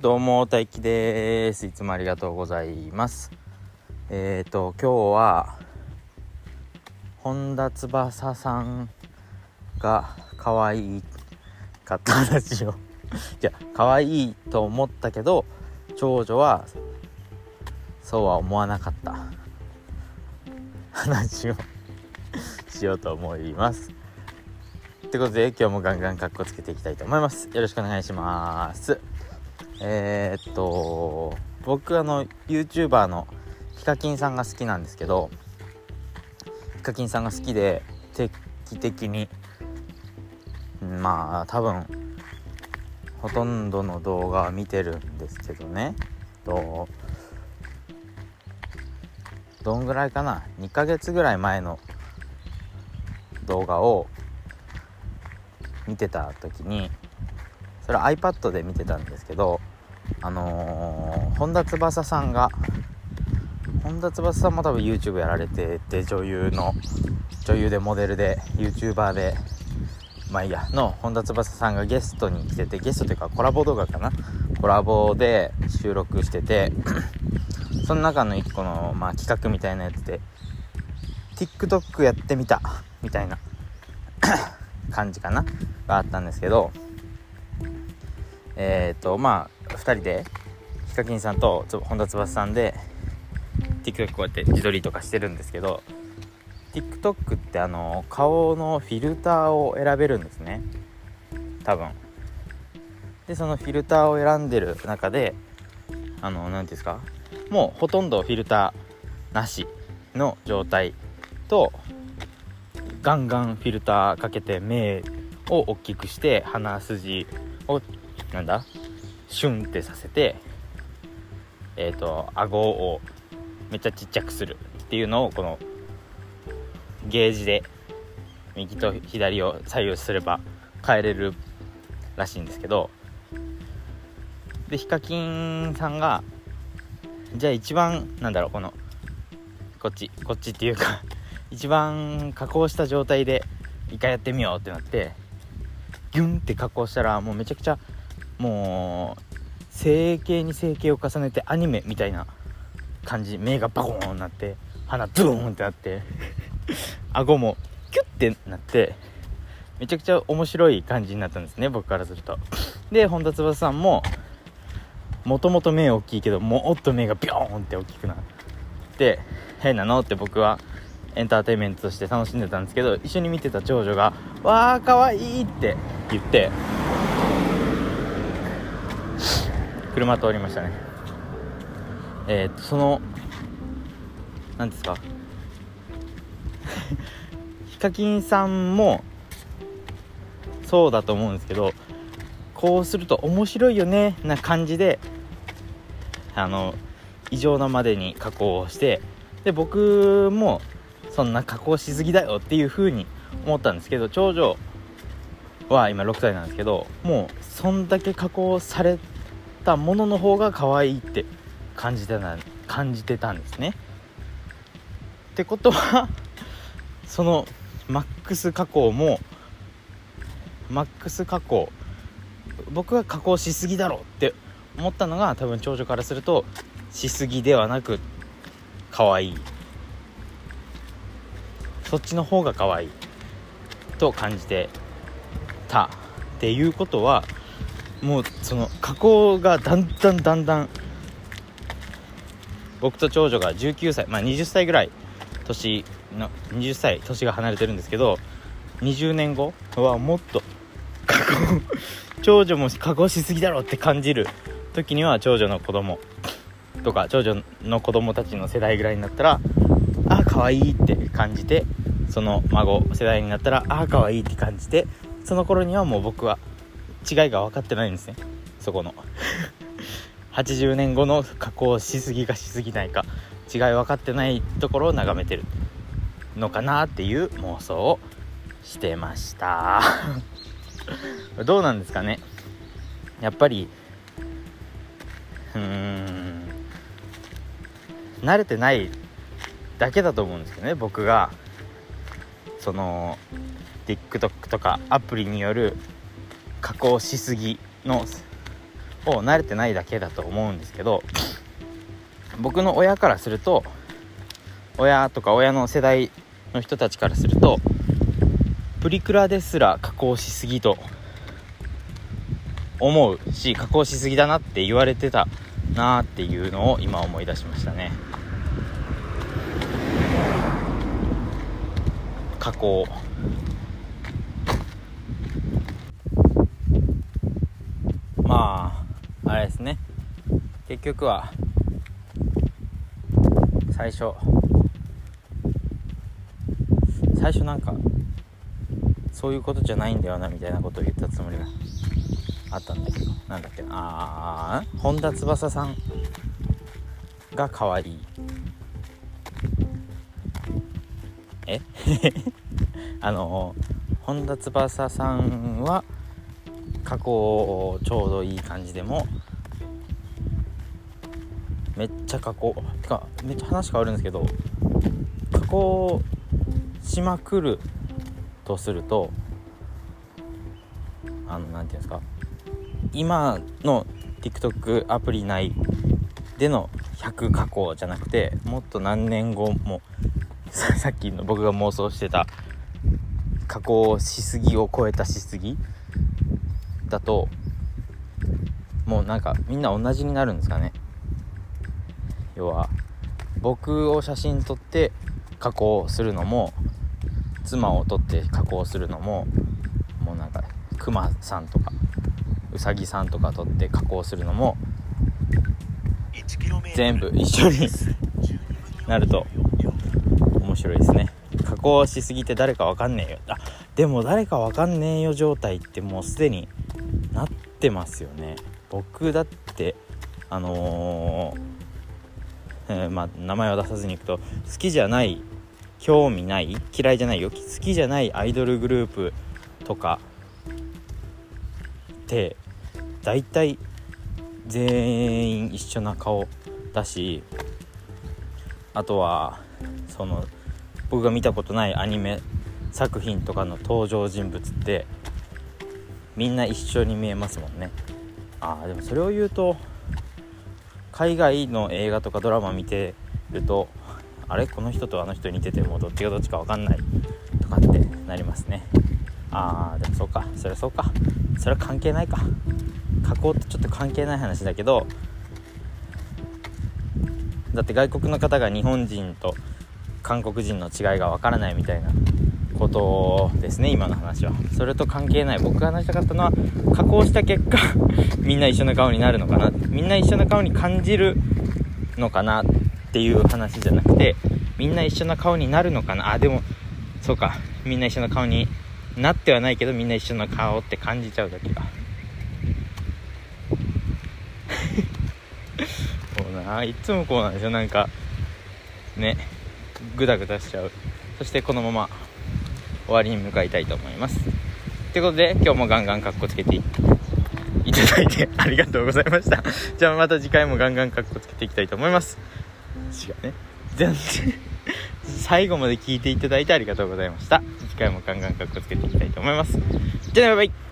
どうも大輝です。いつもありがとうございます。えっ、ー、と今日は本田翼さんが可愛いかった話を。じゃ可愛いと思ったけど長女はそうは思わなかった。話を しようと思います。ってことで今日もガンガンカッコつけていきたいと思います。よろしくお願いします。えー、っと僕あの YouTuber のヒカキンさんが好きなんですけどヒカキンさんが好きで定期的にまあ多分ほとんどの動画は見てるんですけどね。とどんぐらいかな？2ヶ月ぐらい前の動画を見てた時にそれ iPad で見てたんですけどあのー、本田翼さんが本田翼さんも多分 YouTube やられてて女優の女優でモデルで YouTuber でまあいいやの本田翼さんがゲストに来ててゲストというかコラボ動画かな？コラボで収録してて その中の1個の、まあ、企画みたいなやつで TikTok やってみたみたいな 感じかな？があったんですけどえっ、ー、とまあ2人でヒカキンさんと本田翼さんで TikTok こうやって自撮りとかしてるんですけど TikTok ってあの顔のフィルターを選べるんですね。多分。でそのフィルターを選んでる中であの何ていうんですか？もうほとんどフィルターなしの状態とガンガンフィルターかけて目を大きくして鼻筋をなんだ？シュンってさせてえっ、ー、と顎をめっちゃちっちゃくするっていうのをこのゲージで右と左を左右すれば変えれるらしいんですけどでヒカキンさんがじゃあ一番なんだろうこのこっちこっちっていうか 一番加工した状態で一回やってみようってなってギュンって加工したらもうめちゃくちゃもう整形に整形を重ねてアニメみたいな感じ目がバコーンなって鼻ズーンってなって 顎もキュッてなってめちゃくちゃ面白い感じになったんですね僕からするとで本田翼さんももともと目大きいけどもっと目がビョーンって大きくなって変なのって僕はエンターテインメントとして楽しんでたんですけど一緒に見てた長女が「わーかわいい!」って言って車通りましたね。えー、っとその何ですか。ヒカキンさんもそうだと思うんですけどこうすると面白いよねな感じであの異常なまでに加工をしてで僕もそんな加工しすぎだよっていう風に思ったんですけど長女は今6歳なんですけどもうそんだけ加工されたものの方が可愛いって感じてた感じてたんですね。ってことはそのマックス加工もマックス加工僕が加工しすぎだろうって思ったのが多分長女からするとしすぎではなく可愛いそっちの方が可愛いと感じてたっていうことはもうその加工がだんだんだんだん僕と長女が19歳まあ20歳ぐらい年の20歳年が離れてるんですけど20年後はもっと加工長女も加工しすぎだろって感じる時には長女の子供とか長女の子供たちの世代ぐらいになったらああ可愛いいって感じてその孫世代になったらああ可愛いって感じてその頃にはもう僕は違いが分かってないんですね。そこの。80年後の加工しすぎかしすぎないか。違い分かってないところを眺めてるのかなっていう妄想をしてました。どうなんですかね。やっぱりうーん慣れてないだけだと思うんですけどね僕が。その TikTok とかアプリによる加工しすぎのを慣れてないだけだと思うんですけど僕の親からすると親とか親の世代の人たちからするとプリクラですら加工しすぎと思うし加工しすぎだなって言われてたなーっていうのを今思い出しましたね。加工まああれですね。結局は最初。最初なんかそういうことじゃないんだよなみたいなことを言ったつもりがあったんだけど。なんだっけな。あ本田翼さんが可愛い。え？あの本田翼さんは加工ちょうどいい感じでもめっちゃ加工。てかめっちゃ話変わるんですけど加工しまくるとするとあの何て言うんですか今の TikTok アプリ内での100加工じゃなくてもっと何年後も さっきの僕が妄想してた加工しすぎを超えたしすぎだともうなんかみんな同じになるんですかね。要は僕を写真撮って加工するのも妻を撮って加工するのももうなんかクマさんとかウサギさんとか撮って加工するのも全部一緒になると面白いですね。加工しすぎて誰かわかんねえよ。あでも誰かわかんねえよ状態ってもうすでになってますよね。僕だってあのー、えー、まあ名前を出さずにいくと好きじゃない興味ない嫌いじゃないよ好きじゃないアイドルグループとかって大体全員一緒な顔だしあとはその僕が見たことないアニメ作品とかの登場人物ってみんな一緒に見えますもんね。ああでもそれを言うと海外の映画とかドラマ見てるとあれ？この人とあの人似ててもどっちがどっちか分かんないとかってなりますね。あーでもそうか。それはそうか。それは関係ないか。加工ってちょっと関係ない話だけどだって外国の方が日本人と韓国人の違いがわからないみたいな。ことですね今の話は。それと関係ない。僕が話したかったのは加工した結果 みんな一緒の顔になるのかな。みんな一緒の顔に感じるのかなっていう話じゃなくてみんな一緒の顔になるのかな。あでもそうか。みんな一緒の顔になってはないけどみんな一緒の顔って感じちゃうだけか。そうな。いつもこうなんですよ。なんかね。グダグダしちゃう。そしてこのまま。終わりに向かいたいと思います。ということで今日もガンガンカッコつけていただいてありがとうございました。じゃあまた次回もガンガンカッコつけていきたいと思います。違うね。全然。最後まで聞いていただいてありがとうございました。次回もガンガンカッコつけていきたいと思います。じゃあねバイバイ。